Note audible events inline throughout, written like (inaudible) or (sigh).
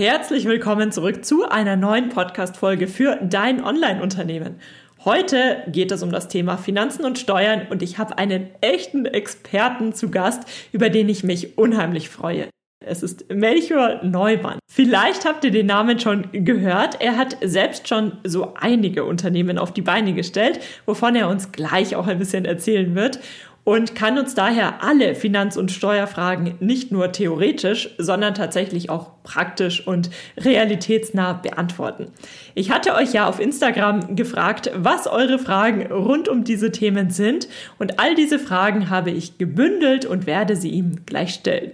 Herzlich willkommen zurück zu einer neuen Podcast-Folge für dein Online-Unternehmen. Heute geht es um das Thema Finanzen und Steuern und ich habe einen echten Experten zu Gast, über den ich mich unheimlich freue. Es ist Melchior Neumann. Vielleicht habt ihr den Namen schon gehört. Er hat selbst schon so einige Unternehmen auf die Beine gestellt, wovon er uns gleich auch ein bisschen erzählen wird und kann uns daher alle Finanz- und Steuerfragen nicht nur theoretisch, sondern tatsächlich auch praktisch und realitätsnah beantworten. Ich hatte euch ja auf Instagram gefragt, was eure Fragen rund um diese Themen sind und all diese Fragen habe ich gebündelt und werde sie ihm gleich stellen.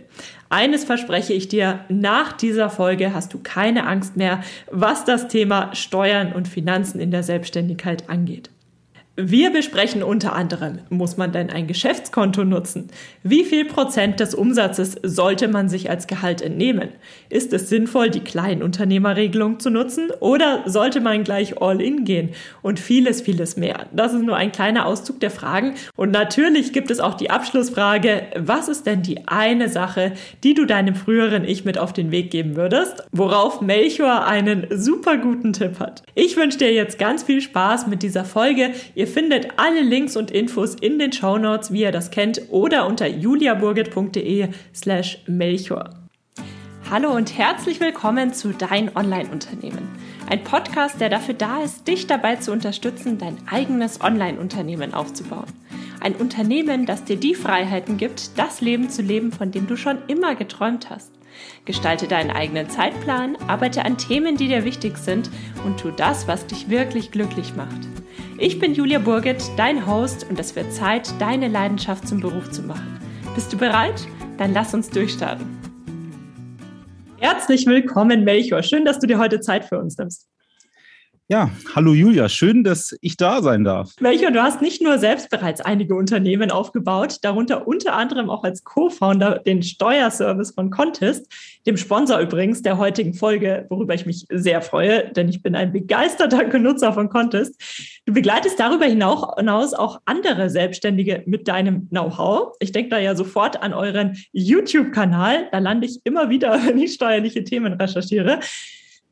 Eines verspreche ich dir, nach dieser Folge hast du keine Angst mehr, was das Thema Steuern und Finanzen in der Selbstständigkeit angeht. Wir besprechen unter anderem, muss man denn ein Geschäftskonto nutzen? Wie viel Prozent des Umsatzes sollte man sich als Gehalt entnehmen? Ist es sinnvoll, die Kleinunternehmerregelung zu nutzen oder sollte man gleich all in gehen? Und vieles, vieles mehr. Das ist nur ein kleiner Auszug der Fragen. Und natürlich gibt es auch die Abschlussfrage, was ist denn die eine Sache, die du deinem früheren Ich mit auf den Weg geben würdest? Worauf Melchior einen super guten Tipp hat. Ich wünsche dir jetzt ganz viel Spaß mit dieser Folge. Ihr Ihr findet alle Links und Infos in den Show Notes, wie ihr das kennt, oder unter juliaburgit.de slash Melchor. Hallo und herzlich willkommen zu Dein Online-Unternehmen. Ein Podcast, der dafür da ist, dich dabei zu unterstützen, dein eigenes Online-Unternehmen aufzubauen. Ein Unternehmen, das dir die Freiheiten gibt, das Leben zu leben, von dem du schon immer geträumt hast. Gestalte deinen eigenen Zeitplan, arbeite an Themen, die dir wichtig sind und tu das, was dich wirklich glücklich macht. Ich bin Julia Burget, dein Host und es wird Zeit, deine Leidenschaft zum Beruf zu machen. Bist du bereit? Dann lass uns durchstarten. Herzlich willkommen, Melchior. Schön, dass du dir heute Zeit für uns nimmst. Ja, hallo Julia, schön, dass ich da sein darf. Melchior, du hast nicht nur selbst bereits einige Unternehmen aufgebaut, darunter unter anderem auch als Co-Founder den Steuerservice von Contest, dem Sponsor übrigens der heutigen Folge, worüber ich mich sehr freue, denn ich bin ein begeisterter Benutzer von Contest. Du begleitest darüber hinaus auch andere Selbstständige mit deinem Know-how. Ich denke da ja sofort an euren YouTube-Kanal. Da lande ich immer wieder, (laughs) wenn ich steuerliche Themen recherchiere.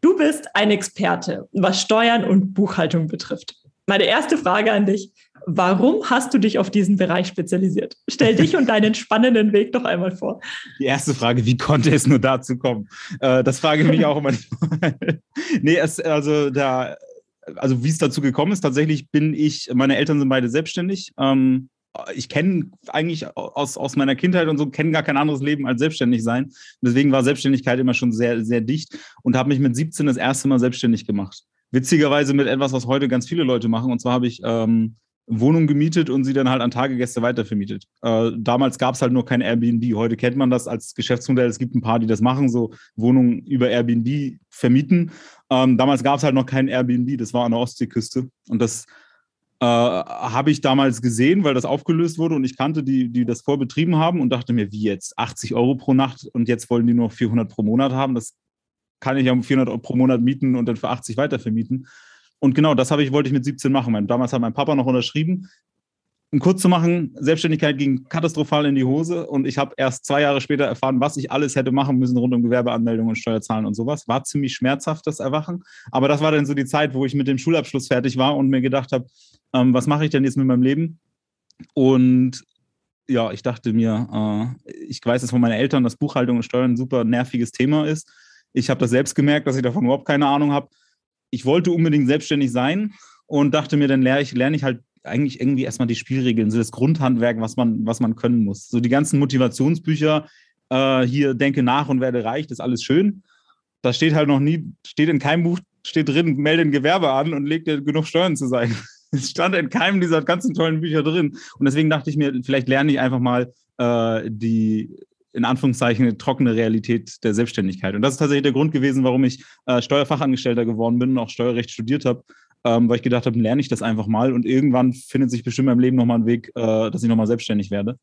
Du bist ein Experte, was Steuern und Buchhaltung betrifft. Meine erste Frage an dich. Warum hast du dich auf diesen Bereich spezialisiert? Stell dich und deinen spannenden Weg doch einmal vor. Die erste Frage, wie konnte es nur dazu kommen? Äh, das frage ich mich auch immer. (laughs) nee, es, also da, also wie es dazu gekommen ist, tatsächlich bin ich, meine Eltern sind beide selbstständig. Ähm, ich kenne eigentlich aus, aus meiner Kindheit und so, kenne gar kein anderes Leben als selbstständig sein. Deswegen war Selbstständigkeit immer schon sehr, sehr dicht und habe mich mit 17 das erste Mal selbstständig gemacht. Witzigerweise mit etwas, was heute ganz viele Leute machen. Und zwar habe ich ähm, Wohnungen gemietet und sie dann halt an Tagegäste weitervermietet. Äh, damals gab es halt nur kein Airbnb. Heute kennt man das als Geschäftsmodell. Es gibt ein paar, die das machen, so Wohnungen über Airbnb vermieten. Ähm, damals gab es halt noch kein Airbnb. Das war an der Ostseeküste. Und das äh, habe ich damals gesehen, weil das aufgelöst wurde und ich kannte die, die das vorbetrieben haben und dachte mir, wie jetzt? 80 Euro pro Nacht und jetzt wollen die nur 400 pro Monat haben. Das kann ich ja um 400 Euro pro Monat mieten und dann für 80 weiter vermieten. Und genau das ich, wollte ich mit 17 machen. Damals hat mein Papa noch unterschrieben um kurz zu machen, Selbstständigkeit ging katastrophal in die Hose und ich habe erst zwei Jahre später erfahren, was ich alles hätte machen müssen rund um Gewerbeanmeldungen, Steuerzahlen und sowas. War ziemlich schmerzhaft, das Erwachen. Aber das war dann so die Zeit, wo ich mit dem Schulabschluss fertig war und mir gedacht habe, ähm, was mache ich denn jetzt mit meinem Leben? Und ja, ich dachte mir, äh, ich weiß es von meinen Eltern, dass Buchhaltung und Steuern ein super nerviges Thema ist. Ich habe das selbst gemerkt, dass ich davon überhaupt keine Ahnung habe. Ich wollte unbedingt selbstständig sein und dachte mir, dann lerne ich, lerne ich halt eigentlich irgendwie erstmal die Spielregeln, so das Grundhandwerk, was man, was man können muss. So die ganzen Motivationsbücher, äh, hier denke nach und werde reich, das ist alles schön. Da steht halt noch nie, steht in keinem Buch, steht drin, melde ein Gewerbe an und leg dir genug Steuern zu sein. (laughs) Es stand in keinem dieser ganzen tollen Bücher drin. Und deswegen dachte ich mir, vielleicht lerne ich einfach mal äh, die, in Anführungszeichen, trockene Realität der Selbstständigkeit. Und das ist tatsächlich der Grund gewesen, warum ich äh, Steuerfachangestellter geworden bin und auch Steuerrecht studiert habe, ähm, weil ich gedacht habe, lerne ich das einfach mal und irgendwann findet sich bestimmt in meinem Leben nochmal ein Weg, äh, dass ich nochmal selbstständig werde.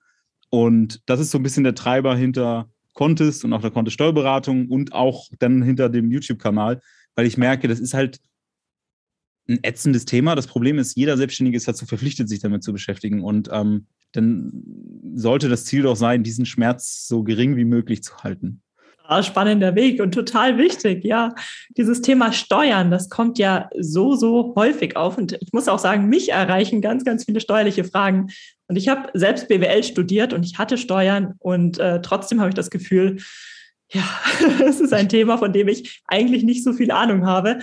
Und das ist so ein bisschen der Treiber hinter Contest und auch der Contest Steuerberatung und auch dann hinter dem YouTube-Kanal, weil ich merke, das ist halt ein ätzendes Thema. Das Problem ist, jeder Selbstständige ist dazu verpflichtet, sich damit zu beschäftigen. Und ähm, dann sollte das Ziel doch sein, diesen Schmerz so gering wie möglich zu halten. Ah, spannender Weg und total wichtig, ja. Dieses Thema Steuern, das kommt ja so, so häufig auf. Und ich muss auch sagen, mich erreichen ganz, ganz viele steuerliche Fragen. Und ich habe selbst BWL studiert und ich hatte Steuern und äh, trotzdem habe ich das Gefühl, ja, (laughs) es ist ein Thema, von dem ich eigentlich nicht so viel Ahnung habe.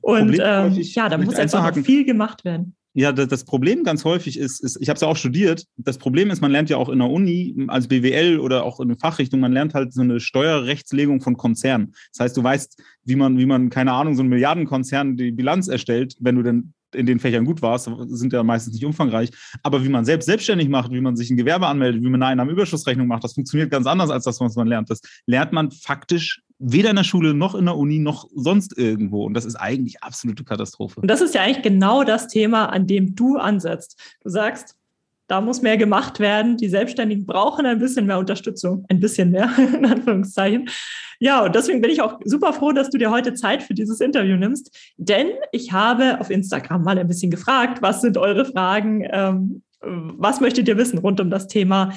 Und ähm, ja, da muss einfach noch viel gemacht werden. Ja, das Problem ganz häufig ist, ist ich habe es ja auch studiert. Das Problem ist, man lernt ja auch in der Uni als BWL oder auch in der Fachrichtung, man lernt halt so eine Steuerrechtslegung von Konzernen. Das heißt, du weißt, wie man, wie man, keine Ahnung, so ein Milliardenkonzern die Bilanz erstellt, wenn du denn in den Fächern gut warst, sind ja meistens nicht umfangreich. Aber wie man selbst selbstständig macht, wie man sich ein Gewerbe anmeldet, wie man eine Einnahmenüberschussrechnung macht, das funktioniert ganz anders als das, was man lernt. Das lernt man faktisch weder in der Schule noch in der Uni noch sonst irgendwo. Und das ist eigentlich absolute Katastrophe. Und das ist ja eigentlich genau das Thema, an dem du ansetzt. Du sagst, da muss mehr gemacht werden. Die Selbstständigen brauchen ein bisschen mehr Unterstützung. Ein bisschen mehr, (laughs) in Anführungszeichen. Ja, und deswegen bin ich auch super froh, dass du dir heute Zeit für dieses Interview nimmst. Denn ich habe auf Instagram mal ein bisschen gefragt, was sind eure Fragen? Ähm, was möchtet ihr wissen rund um das Thema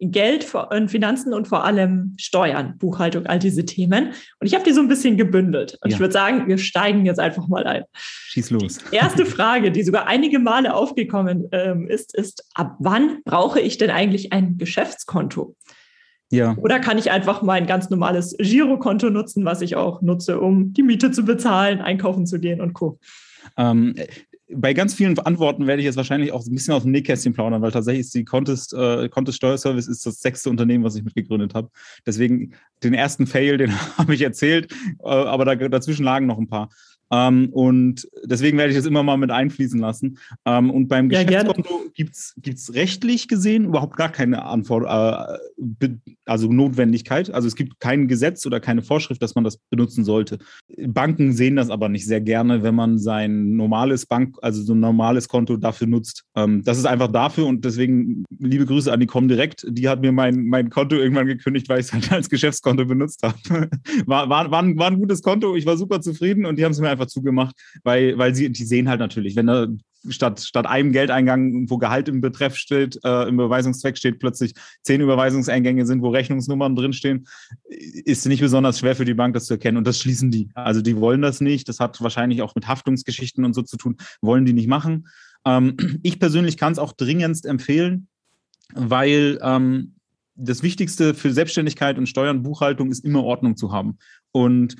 Geld und Finanzen und vor allem Steuern, Buchhaltung, all diese Themen. Und ich habe die so ein bisschen gebündelt. Und ja. ich würde sagen, wir steigen jetzt einfach mal ein. Schieß los. Die erste (laughs) Frage, die sogar einige Male aufgekommen ähm, ist, ist, ab wann brauche ich denn eigentlich ein Geschäftskonto? Ja. Oder kann ich einfach mein ganz normales Girokonto nutzen, was ich auch nutze, um die Miete zu bezahlen, einkaufen zu gehen und Co. Ähm, bei ganz vielen Antworten werde ich jetzt wahrscheinlich auch ein bisschen aus dem Nähkästchen plaudern, weil tatsächlich ist die Contest, äh, Contest Steuerservice ist das sechste Unternehmen, was ich mitgegründet habe. Deswegen den ersten Fail, den (laughs) habe ich erzählt, äh, aber da, dazwischen lagen noch ein paar. Ähm, und deswegen werde ich das immer mal mit einfließen lassen. Ähm, und beim ja, Geschäftskonto gibt es rechtlich gesehen überhaupt gar keine Antwort, äh, also Notwendigkeit. Also es gibt kein Gesetz oder keine Vorschrift, dass man das benutzen sollte. Banken sehen das aber nicht sehr gerne, wenn man sein normales Bank, also so ein normales Konto dafür nutzt. Ähm, das ist einfach dafür und deswegen liebe Grüße an die Comdirect. Die hat mir mein, mein Konto irgendwann gekündigt, weil ich es halt als Geschäftskonto benutzt habe. (laughs) war, war, war, ein, war ein gutes Konto, ich war super zufrieden und die haben es mir einfach einfach zugemacht, weil, weil sie, die sehen halt natürlich, wenn da statt, statt einem Geldeingang, wo Gehalt im Betreff steht, äh, im Überweisungszweck steht, plötzlich zehn Überweisungseingänge sind, wo Rechnungsnummern drinstehen, ist nicht besonders schwer für die Bank, das zu erkennen. Und das schließen die. Also die wollen das nicht. Das hat wahrscheinlich auch mit Haftungsgeschichten und so zu tun. Wollen die nicht machen. Ähm, (clears throat) ich persönlich kann es auch dringendst empfehlen, weil ähm, das Wichtigste für Selbstständigkeit und Steuern, Buchhaltung ist immer Ordnung zu haben. Und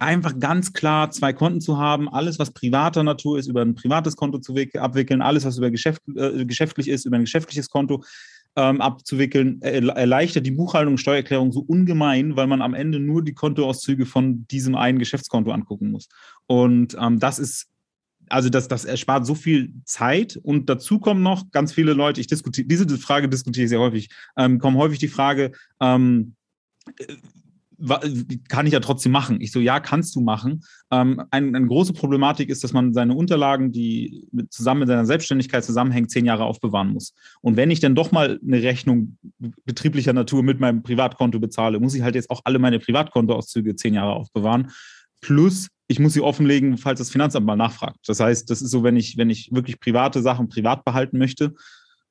einfach ganz klar zwei Konten zu haben, alles, was privater Natur ist, über ein privates Konto zu abwickeln, alles, was über Geschäft, äh, geschäftlich ist, über ein geschäftliches Konto ähm, abzuwickeln, äh, erleichtert die Buchhaltung und Steuererklärung so ungemein, weil man am Ende nur die Kontoauszüge von diesem einen Geschäftskonto angucken muss. Und ähm, das ist also das, das erspart so viel Zeit. Und dazu kommen noch ganz viele Leute, ich diskutiere, diese Frage diskutiere ich sehr häufig, ähm, kommen häufig die Frage, ähm, kann ich ja trotzdem machen. Ich so, ja, kannst du machen. Ähm, ein, eine große Problematik ist, dass man seine Unterlagen, die mit, zusammen mit seiner Selbstständigkeit zusammenhängen, zehn Jahre aufbewahren muss. Und wenn ich dann doch mal eine Rechnung betrieblicher Natur mit meinem Privatkonto bezahle, muss ich halt jetzt auch alle meine Privatkontoauszüge zehn Jahre aufbewahren. Plus, ich muss sie offenlegen, falls das Finanzamt mal nachfragt. Das heißt, das ist so, wenn ich, wenn ich wirklich private Sachen privat behalten möchte,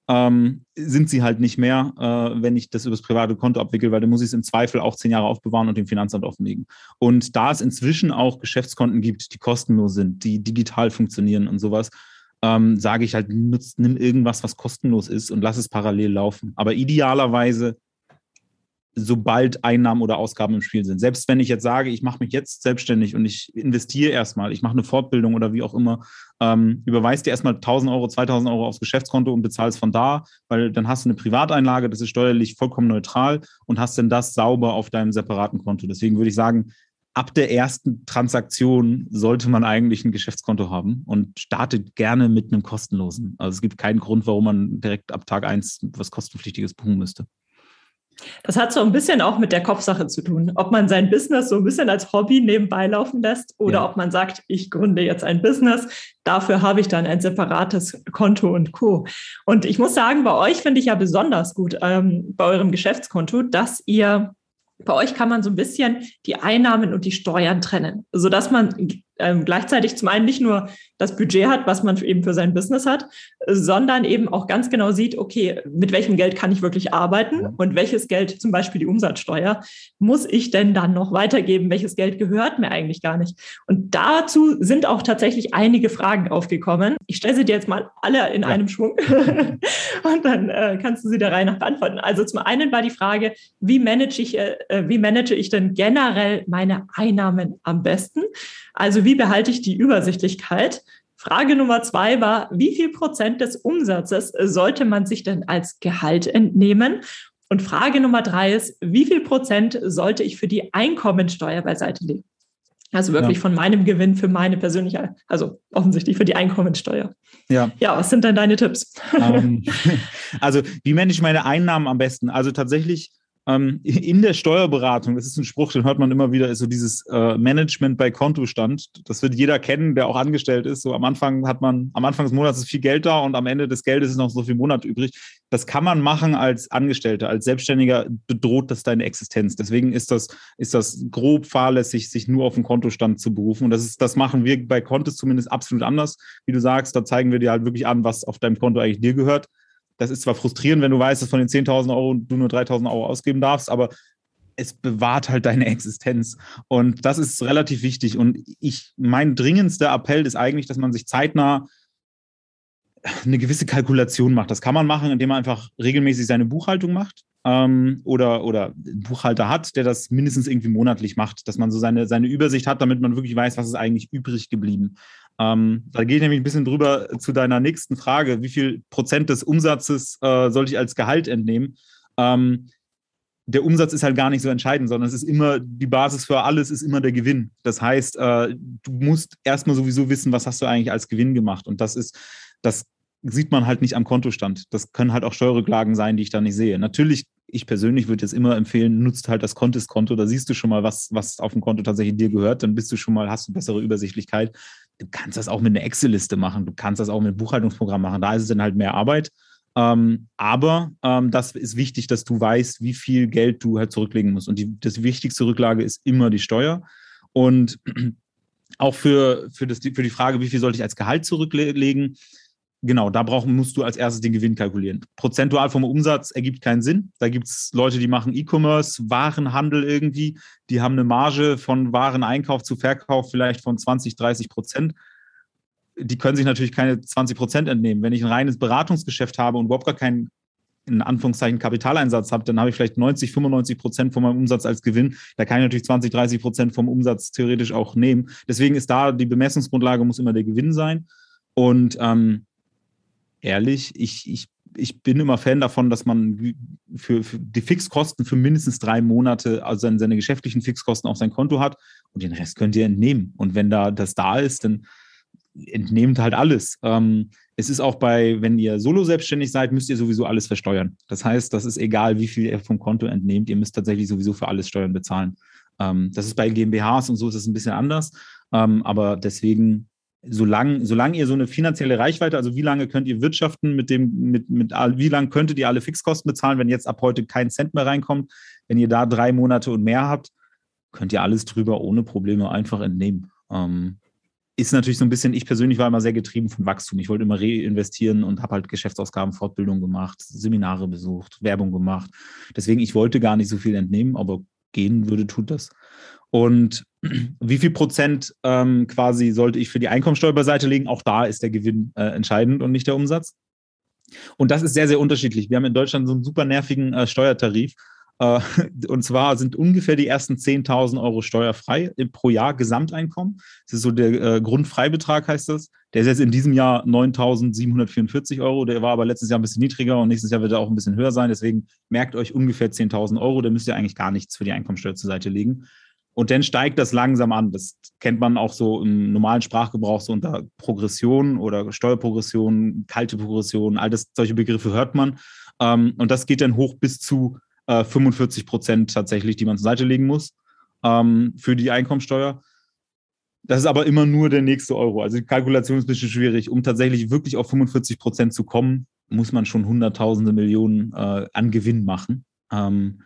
ähm, sind sie halt nicht mehr, äh, wenn ich das übers private Konto abwickle, weil dann muss ich es im Zweifel auch zehn Jahre aufbewahren und dem Finanzamt offenlegen. Und da es inzwischen auch Geschäftskonten gibt, die kostenlos sind, die digital funktionieren und sowas, ähm, sage ich halt, nutz, nimm irgendwas, was kostenlos ist und lass es parallel laufen. Aber idealerweise sobald Einnahmen oder Ausgaben im Spiel sind. Selbst wenn ich jetzt sage, ich mache mich jetzt selbstständig und ich investiere erstmal, ich mache eine Fortbildung oder wie auch immer, ähm, überweist dir erstmal 1000 Euro, 2000 Euro aufs Geschäftskonto und bezahlst von da, weil dann hast du eine Privateinlage, das ist steuerlich vollkommen neutral und hast dann das sauber auf deinem separaten Konto. Deswegen würde ich sagen, ab der ersten Transaktion sollte man eigentlich ein Geschäftskonto haben und startet gerne mit einem kostenlosen. Also es gibt keinen Grund, warum man direkt ab Tag eins was kostenpflichtiges buchen müsste. Das hat so ein bisschen auch mit der Kopfsache zu tun. Ob man sein Business so ein bisschen als Hobby nebenbei laufen lässt oder ja. ob man sagt, ich gründe jetzt ein Business, dafür habe ich dann ein separates Konto und Co. Und ich muss sagen, bei euch finde ich ja besonders gut, ähm, bei eurem Geschäftskonto, dass ihr bei euch kann man so ein bisschen die Einnahmen und die Steuern trennen, sodass man ähm, gleichzeitig zum einen nicht nur das Budget hat, was man eben für sein Business hat, sondern eben auch ganz genau sieht, okay, mit welchem Geld kann ich wirklich arbeiten und welches Geld, zum Beispiel die Umsatzsteuer, muss ich denn dann noch weitergeben? Welches Geld gehört mir eigentlich gar nicht? Und dazu sind auch tatsächlich einige Fragen aufgekommen. Ich stelle sie dir jetzt mal alle in ja. einem Schwung (laughs) und dann äh, kannst du sie der Reihe nach beantworten. Also zum einen war die Frage, wie manage ich, äh, wie manage ich denn generell meine Einnahmen am besten? Also wie behalte ich die Übersichtlichkeit? Frage Nummer zwei war, wie viel Prozent des Umsatzes sollte man sich denn als Gehalt entnehmen? Und Frage Nummer drei ist, wie viel Prozent sollte ich für die Einkommensteuer beiseite legen? Also wirklich ja. von meinem Gewinn für meine persönliche, also offensichtlich für die Einkommensteuer. Ja. Ja, was sind denn deine Tipps? Um, ähm, (laughs) also, wie manage ich meine Einnahmen am besten? Also tatsächlich ähm, in der Steuerberatung, das ist ein Spruch, den hört man immer wieder, ist so dieses äh, Management bei Kontostand. Das wird jeder kennen, der auch angestellt ist. So am Anfang hat man, am Anfang des Monats ist viel Geld da und am Ende des Geldes ist noch so viel Monat übrig. Das kann man machen als Angestellter, als Selbstständiger bedroht das deine Existenz. Deswegen ist das, ist das grob fahrlässig, sich nur auf den Kontostand zu berufen. Und das ist, das machen wir bei Kontes zumindest absolut anders. Wie du sagst, da zeigen wir dir halt wirklich an, was auf deinem Konto eigentlich dir gehört das ist zwar frustrierend, wenn du weißt, dass von den 10.000 Euro du nur 3.000 Euro ausgeben darfst, aber es bewahrt halt deine Existenz. Und das ist relativ wichtig. Und ich, mein dringendster Appell ist eigentlich, dass man sich zeitnah eine gewisse Kalkulation macht. Das kann man machen, indem man einfach regelmäßig seine Buchhaltung macht ähm, oder, oder einen Buchhalter hat, der das mindestens irgendwie monatlich macht, dass man so seine, seine Übersicht hat, damit man wirklich weiß, was ist eigentlich übrig geblieben. Ähm, da gehe ich nämlich ein bisschen drüber zu deiner nächsten Frage. Wie viel Prozent des Umsatzes äh, sollte ich als Gehalt entnehmen? Ähm, der Umsatz ist halt gar nicht so entscheidend, sondern es ist immer die Basis für alles, ist immer der Gewinn. Das heißt, äh, du musst erstmal sowieso wissen, was hast du eigentlich als Gewinn gemacht. Und das ist, das sieht man halt nicht am Kontostand. Das können halt auch Steuerrücklagen sein, die ich da nicht sehe. Natürlich, ich persönlich würde jetzt immer empfehlen, nutzt halt das Contest-Konto. Da siehst du schon mal, was, was auf dem Konto tatsächlich dir gehört. Dann bist du schon mal, hast du bessere Übersichtlichkeit. Du kannst das auch mit einer Excel-Liste machen. Du kannst das auch mit einem Buchhaltungsprogramm machen. Da ist es dann halt mehr Arbeit. Ähm, aber ähm, das ist wichtig, dass du weißt, wie viel Geld du halt zurücklegen musst. Und die das wichtigste Rücklage ist immer die Steuer. Und (clears throat) auch für, für, das, für die Frage, wie viel sollte ich als Gehalt zurücklegen, Genau, da brauchen, musst du als erstes den Gewinn kalkulieren. Prozentual vom Umsatz ergibt keinen Sinn. Da gibt es Leute, die machen E-Commerce, Warenhandel irgendwie, die haben eine Marge von Wareneinkauf zu Verkauf vielleicht von 20, 30 Prozent. Die können sich natürlich keine 20 Prozent entnehmen. Wenn ich ein reines Beratungsgeschäft habe und überhaupt gar keinen, in Anführungszeichen, Kapitaleinsatz habe, dann habe ich vielleicht 90, 95 Prozent von meinem Umsatz als Gewinn. Da kann ich natürlich 20, 30 Prozent vom Umsatz theoretisch auch nehmen. Deswegen ist da die Bemessungsgrundlage muss immer der Gewinn sein. Und ähm, ehrlich, ich, ich, ich bin immer Fan davon, dass man für, für die Fixkosten für mindestens drei Monate, also seine, seine, geschäftlichen Fixkosten auf sein Konto hat und den Rest könnt ihr entnehmen. Und wenn da das da ist, dann entnehmt halt alles. Ähm, es ist auch bei, wenn ihr solo selbstständig seid, müsst ihr sowieso alles versteuern. Das heißt, das ist egal, wie viel ihr vom Konto entnehmt, ihr müsst tatsächlich sowieso für alles Steuern bezahlen. Ähm, das ist bei GmbHs und so ist es ein bisschen anders. Ähm, aber deswegen solange, solange ihr so eine finanzielle Reichweite, also wie lange könnt ihr wirtschaften mit dem, mit, mit, wie lange könntet ihr alle Fixkosten bezahlen, wenn jetzt ab heute kein Cent mehr reinkommt, wenn ihr da drei Monate und mehr habt, könnt ihr alles drüber ohne Probleme einfach entnehmen. Ähm, ist natürlich so ein bisschen, ich persönlich war immer sehr getrieben von Wachstum. Ich wollte immer reinvestieren und habe halt Geschäftsausgaben, Fortbildung gemacht, Seminare besucht, Werbung gemacht. Deswegen, ich wollte gar nicht so viel entnehmen, aber gehen würde, tut das. Und wie viel Prozent ähm, quasi sollte ich für die Einkommensteuer beiseite legen? Auch da ist der Gewinn äh, entscheidend und nicht der Umsatz. Und das ist sehr, sehr unterschiedlich. Wir haben in Deutschland so einen super nervigen äh, Steuertarif. Äh, (laughs) und zwar sind ungefähr die ersten 10.000 Euro steuerfrei pro Jahr Gesamteinkommen. Das ist so der äh, Grundfreibetrag, heißt das. Der ist jetzt in diesem Jahr 9.744 Euro. Der war aber letztes Jahr ein bisschen niedriger und nächstes Jahr wird er auch ein bisschen höher sein. Deswegen merkt euch ungefähr 10.000 Euro. Da müsst ihr eigentlich gar nichts für die Einkommensteuer zur Seite legen. Und dann steigt das langsam an. Das kennt man auch so im normalen Sprachgebrauch so unter Progression oder Steuerprogression, kalte Progression, all das, solche Begriffe hört man. Ähm, und das geht dann hoch bis zu 45 äh, Prozent tatsächlich, die man zur Seite legen muss ähm, für die Einkommensteuer. Das ist aber immer nur der nächste Euro. Also die Kalkulation ist ein bisschen schwierig. Um tatsächlich wirklich auf 45 Prozent zu kommen, muss man schon Hunderttausende Millionen äh, an Gewinn machen. Ähm,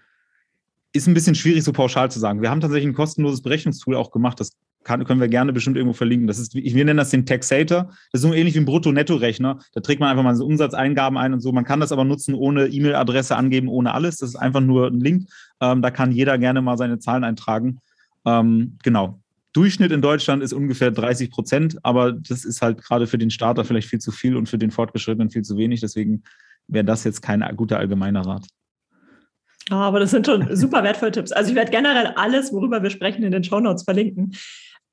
ist ein bisschen schwierig, so pauschal zu sagen. Wir haben tatsächlich ein kostenloses Berechnungstool auch gemacht. Das kann, können wir gerne bestimmt irgendwo verlinken. Das ist, wir nennen das den Taxator. Das ist so ähnlich wie ein Brutto-Netto-Rechner. Da trägt man einfach mal so Umsatzeingaben ein und so. Man kann das aber nutzen ohne E-Mail-Adresse angeben, ohne alles. Das ist einfach nur ein Link. Ähm, da kann jeder gerne mal seine Zahlen eintragen. Ähm, genau. Durchschnitt in Deutschland ist ungefähr 30 Prozent, aber das ist halt gerade für den Starter vielleicht viel zu viel und für den Fortgeschrittenen viel zu wenig. Deswegen wäre das jetzt kein guter allgemeiner Rat. Ah, aber das sind schon super wertvolle Tipps. Also ich werde generell alles, worüber wir sprechen, in den Show Notes verlinken.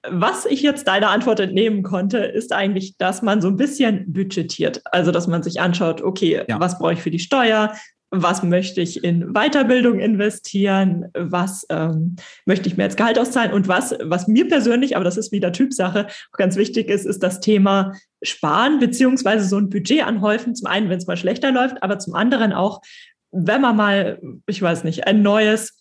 Was ich jetzt deiner Antwort entnehmen konnte, ist eigentlich, dass man so ein bisschen budgetiert. Also, dass man sich anschaut, okay, ja. was brauche ich für die Steuer? Was möchte ich in Weiterbildung investieren? Was ähm, möchte ich mir als Gehalt auszahlen? Und was, was mir persönlich, aber das ist wieder Typsache, auch ganz wichtig ist, ist das Thema Sparen beziehungsweise so ein Budget anhäufen. Zum einen, wenn es mal schlechter läuft, aber zum anderen auch, wenn man mal, ich weiß nicht, ein neues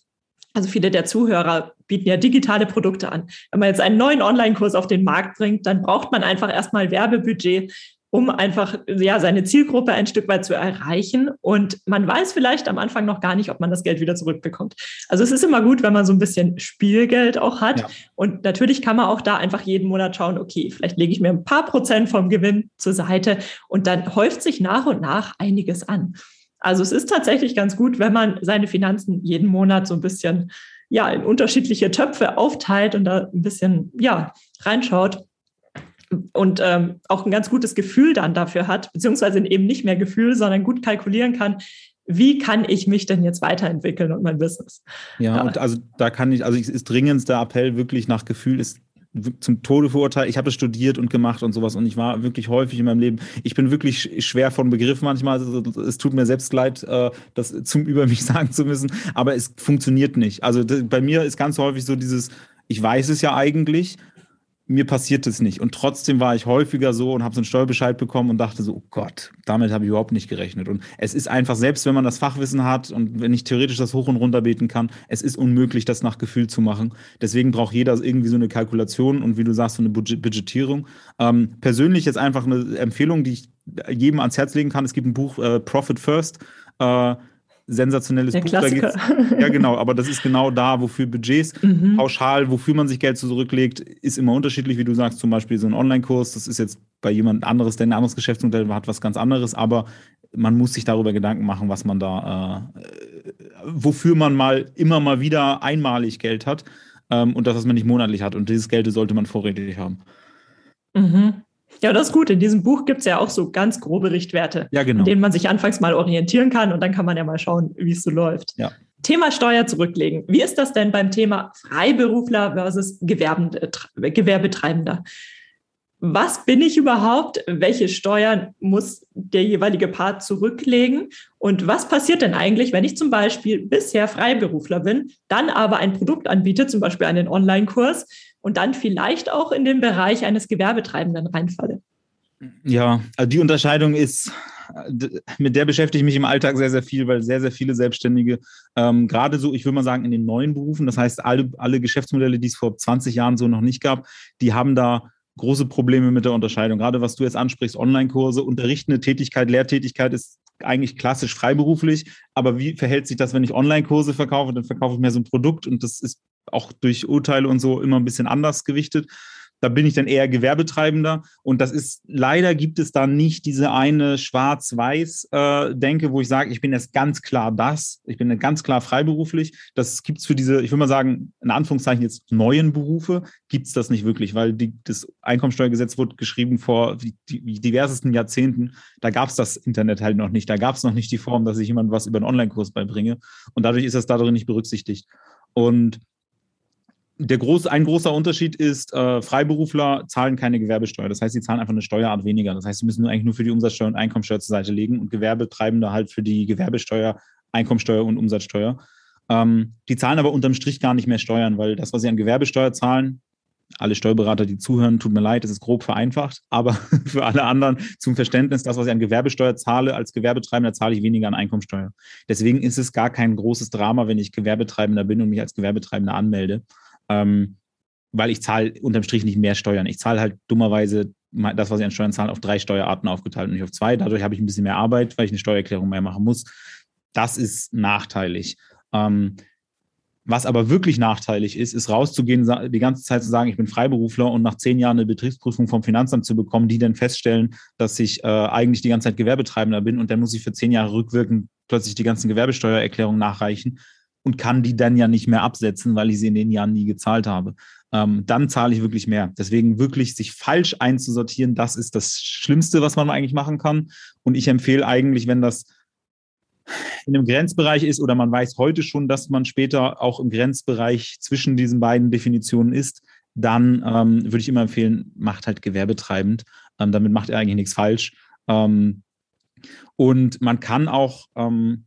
also viele der Zuhörer bieten ja digitale Produkte an. Wenn man jetzt einen neuen Online-Kurs auf den Markt bringt, dann braucht man einfach erstmal Werbebudget, um einfach ja seine Zielgruppe ein Stück weit zu erreichen. Und man weiß vielleicht am Anfang noch gar nicht, ob man das Geld wieder zurückbekommt. Also es ist immer gut, wenn man so ein bisschen Spielgeld auch hat. Ja. Und natürlich kann man auch da einfach jeden Monat schauen, okay, vielleicht lege ich mir ein paar Prozent vom Gewinn zur Seite und dann häuft sich nach und nach einiges an. Also es ist tatsächlich ganz gut, wenn man seine Finanzen jeden Monat so ein bisschen ja in unterschiedliche Töpfe aufteilt und da ein bisschen ja reinschaut und ähm, auch ein ganz gutes Gefühl dann dafür hat, beziehungsweise eben nicht mehr Gefühl, sondern gut kalkulieren kann, wie kann ich mich denn jetzt weiterentwickeln und mein Business? Ja, ja. und also da kann ich, also es ist dringendster Appell wirklich nach Gefühl ist zum Tode verurteilt. Ich habe es studiert und gemacht und sowas und ich war wirklich häufig in meinem Leben. Ich bin wirklich schwer von Begriff manchmal. Also, es tut mir selbst leid, äh, das zum über mich (laughs) sagen zu müssen, aber es funktioniert nicht. Also bei mir ist ganz häufig so dieses, ich weiß es ja eigentlich, mir passiert es nicht. Und trotzdem war ich häufiger so und habe so einen Steuerbescheid bekommen und dachte so, oh Gott, damit habe ich überhaupt nicht gerechnet. Und es ist einfach, selbst wenn man das Fachwissen hat und wenn ich theoretisch das hoch und runter beten kann, es ist unmöglich, das nach Gefühl zu machen. Deswegen braucht jeder irgendwie so eine Kalkulation und wie du sagst, so eine Budgetierung. Ähm, persönlich jetzt einfach eine Empfehlung, die ich jedem ans Herz legen kann. Es gibt ein Buch, äh, Profit First. Äh, sensationelles Der Buch. Klassiker. ja, genau, aber das ist genau da, wofür Budgets (laughs) mhm. pauschal, wofür man sich Geld zurücklegt, ist immer unterschiedlich, wie du sagst, zum Beispiel so ein Online-Kurs, das ist jetzt bei jemand anderes, der ein anderes Geschäftsmodell hat, was ganz anderes, aber man muss sich darüber Gedanken machen, was man da, äh, wofür man mal immer mal wieder einmalig Geld hat ähm, und das, was man nicht monatlich hat. Und dieses Geld sollte man vorrätig haben. Mhm. Ja, das ist gut. In diesem Buch gibt es ja auch so ganz grobe Richtwerte, ja, genau. an denen man sich anfangs mal orientieren kann und dann kann man ja mal schauen, wie es so läuft. Ja. Thema Steuer zurücklegen. Wie ist das denn beim Thema Freiberufler versus Gewerbetreibender? Was bin ich überhaupt? Welche Steuern muss der jeweilige Part zurücklegen? Und was passiert denn eigentlich, wenn ich zum Beispiel bisher Freiberufler bin, dann aber ein Produkt anbiete, zum Beispiel einen Online-Kurs, und dann vielleicht auch in den Bereich eines Gewerbetreibenden reinfalle. Ja, also die Unterscheidung ist, mit der beschäftige ich mich im Alltag sehr, sehr viel, weil sehr, sehr viele Selbstständige, ähm, gerade so, ich würde mal sagen, in den neuen Berufen, das heißt, alle, alle Geschäftsmodelle, die es vor 20 Jahren so noch nicht gab, die haben da große Probleme mit der Unterscheidung. Gerade was du jetzt ansprichst, Online-Kurse, unterrichtende Tätigkeit, Lehrtätigkeit ist eigentlich klassisch freiberuflich. Aber wie verhält sich das, wenn ich Online-Kurse verkaufe? Dann verkaufe ich mehr so ein Produkt und das ist auch durch Urteile und so immer ein bisschen anders gewichtet. Da bin ich dann eher Gewerbetreibender. Und das ist, leider gibt es da nicht diese eine Schwarz-Weiß-Denke, äh, wo ich sage, ich bin jetzt ganz klar das. Ich bin ganz klar freiberuflich. Das gibt es für diese, ich will mal sagen, in Anführungszeichen jetzt neuen Berufe, gibt es das nicht wirklich, weil die, das Einkommensteuergesetz wurde geschrieben vor diversesten Jahrzehnten. Da gab es das Internet halt noch nicht. Da gab es noch nicht die Form, dass ich jemandem was über einen Online-Kurs beibringe. Und dadurch ist das darin nicht berücksichtigt. Und der groß, ein großer Unterschied ist, äh, Freiberufler zahlen keine Gewerbesteuer. Das heißt, sie zahlen einfach eine Steuerart weniger. Das heißt, sie müssen nur eigentlich nur für die Umsatzsteuer und Einkommensteuer zur Seite legen und Gewerbetreibende halt für die Gewerbesteuer, Einkommensteuer und Umsatzsteuer. Ähm, die zahlen aber unterm Strich gar nicht mehr Steuern, weil das, was sie an Gewerbesteuer zahlen, alle Steuerberater, die zuhören, tut mir leid, es ist grob vereinfacht, aber (laughs) für alle anderen zum Verständnis, das, was ich an Gewerbesteuer zahle, als Gewerbetreibender zahle ich weniger an Einkommensteuer. Deswegen ist es gar kein großes Drama, wenn ich Gewerbetreibender bin und mich als Gewerbetreibender anmelde ähm, weil ich zahle unterm Strich nicht mehr Steuern. Ich zahle halt dummerweise das, was ich an Steuern zahle, auf drei Steuerarten aufgeteilt und nicht auf zwei. Dadurch habe ich ein bisschen mehr Arbeit, weil ich eine Steuererklärung mehr machen muss. Das ist nachteilig. Ähm, Was aber wirklich nachteilig ist, ist rauszugehen, die ganze Zeit zu sagen, ich bin Freiberufler und nach zehn Jahren eine Betriebsprüfung vom Finanzamt zu bekommen, die dann feststellen, dass ich äh, eigentlich die ganze Zeit Gewerbetreibender bin und dann muss ich für zehn Jahre rückwirkend plötzlich die ganzen Gewerbesteuererklärungen nachreichen und kann die dann ja nicht mehr absetzen, weil ich sie in den Jahren nie gezahlt habe. Ähm, dann zahle ich wirklich mehr. Deswegen wirklich sich falsch einzusortieren, das ist das Schlimmste, was man eigentlich machen kann. Und ich empfehle eigentlich, wenn das in einem Grenzbereich ist oder man weiß heute schon, dass man später auch im Grenzbereich zwischen diesen beiden Definitionen ist, dann ähm, würde ich immer empfehlen, macht halt gewerbetreibend. Ähm, damit macht er eigentlich nichts falsch. Ähm, und man kann auch, ähm,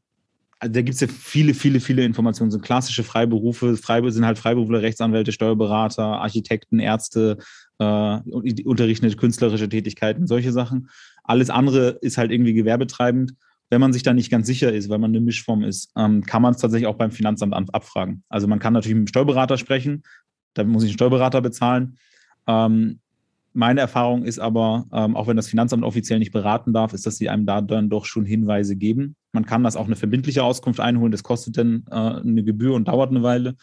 also da gibt es ja viele, viele, viele Informationen, so klassische Freiberufe, Freiber sind halt Freiberufler, Rechtsanwälte, Steuerberater, Architekten, Ärzte, äh, unterrichtende künstlerische Tätigkeiten, solche Sachen. Alles andere ist halt irgendwie gewerbetreibend wenn man sich da nicht ganz sicher ist, weil man eine Mischform ist, ähm, kann man es tatsächlich auch beim Finanzamt abfragen. Also man kann natürlich mit dem Steuerberater sprechen, da muss ich einen Steuerberater bezahlen. Ähm, meine Erfahrung ist aber, ähm, auch wenn das Finanzamt offiziell nicht beraten darf, ist, dass sie einem da dann doch schon Hinweise geben. Man kann das auch eine verbindliche Auskunft einholen, das kostet dann äh, eine Gebühr und dauert eine Weile.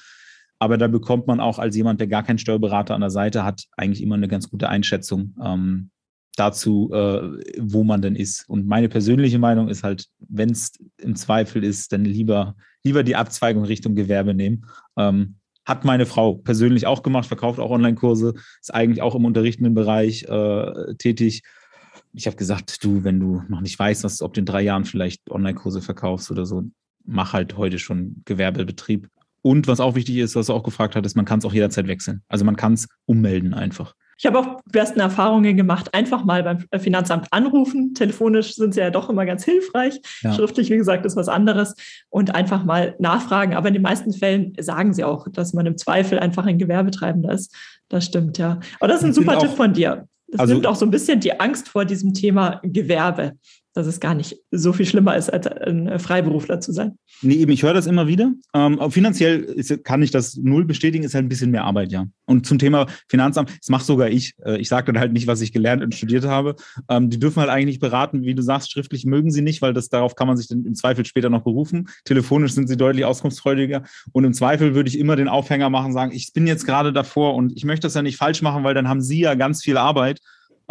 Aber da bekommt man auch als jemand, der gar keinen Steuerberater an der Seite hat, eigentlich immer eine ganz gute Einschätzung, ähm, dazu, äh, wo man denn ist. Und meine persönliche Meinung ist halt, wenn es im Zweifel ist, dann lieber, lieber die Abzweigung Richtung Gewerbe nehmen. Ähm, hat meine Frau persönlich auch gemacht, verkauft auch Online-Kurse, ist eigentlich auch im unterrichtenden Bereich äh, tätig. Ich habe gesagt, du, wenn du noch nicht weißt, was, ob du in drei Jahren vielleicht Online-Kurse verkaufst oder so, mach halt heute schon Gewerbebetrieb. Und was auch wichtig ist, was du auch gefragt hattest, man kann es auch jederzeit wechseln. Also man kann es ummelden einfach. Ich habe auch besten Erfahrungen gemacht. Einfach mal beim Finanzamt anrufen. Telefonisch sind sie ja doch immer ganz hilfreich. Ja. Schriftlich, wie gesagt, ist was anderes. Und einfach mal nachfragen. Aber in den meisten Fällen sagen sie auch, dass man im Zweifel einfach ein Gewerbetreibender ist. Das stimmt, ja. Aber das ist ein super Tipp von dir. Das also, nimmt auch so ein bisschen die Angst vor diesem Thema Gewerbe dass es gar nicht so viel schlimmer ist, als ein Freiberufler zu sein. Nee, eben, ich höre das immer wieder. Ähm, finanziell ist, kann ich das null bestätigen, ist halt ein bisschen mehr Arbeit, ja. Und zum Thema Finanzamt, das mache sogar ich. Äh, ich sage dann halt nicht, was ich gelernt und studiert habe. Ähm, die dürfen halt eigentlich nicht beraten, wie du sagst, schriftlich mögen sie nicht, weil das darauf kann man sich dann im Zweifel später noch berufen. Telefonisch sind sie deutlich auskunftsfreudiger. Und im Zweifel würde ich immer den Aufhänger machen, sagen, ich bin jetzt gerade davor und ich möchte das ja nicht falsch machen, weil dann haben sie ja ganz viel Arbeit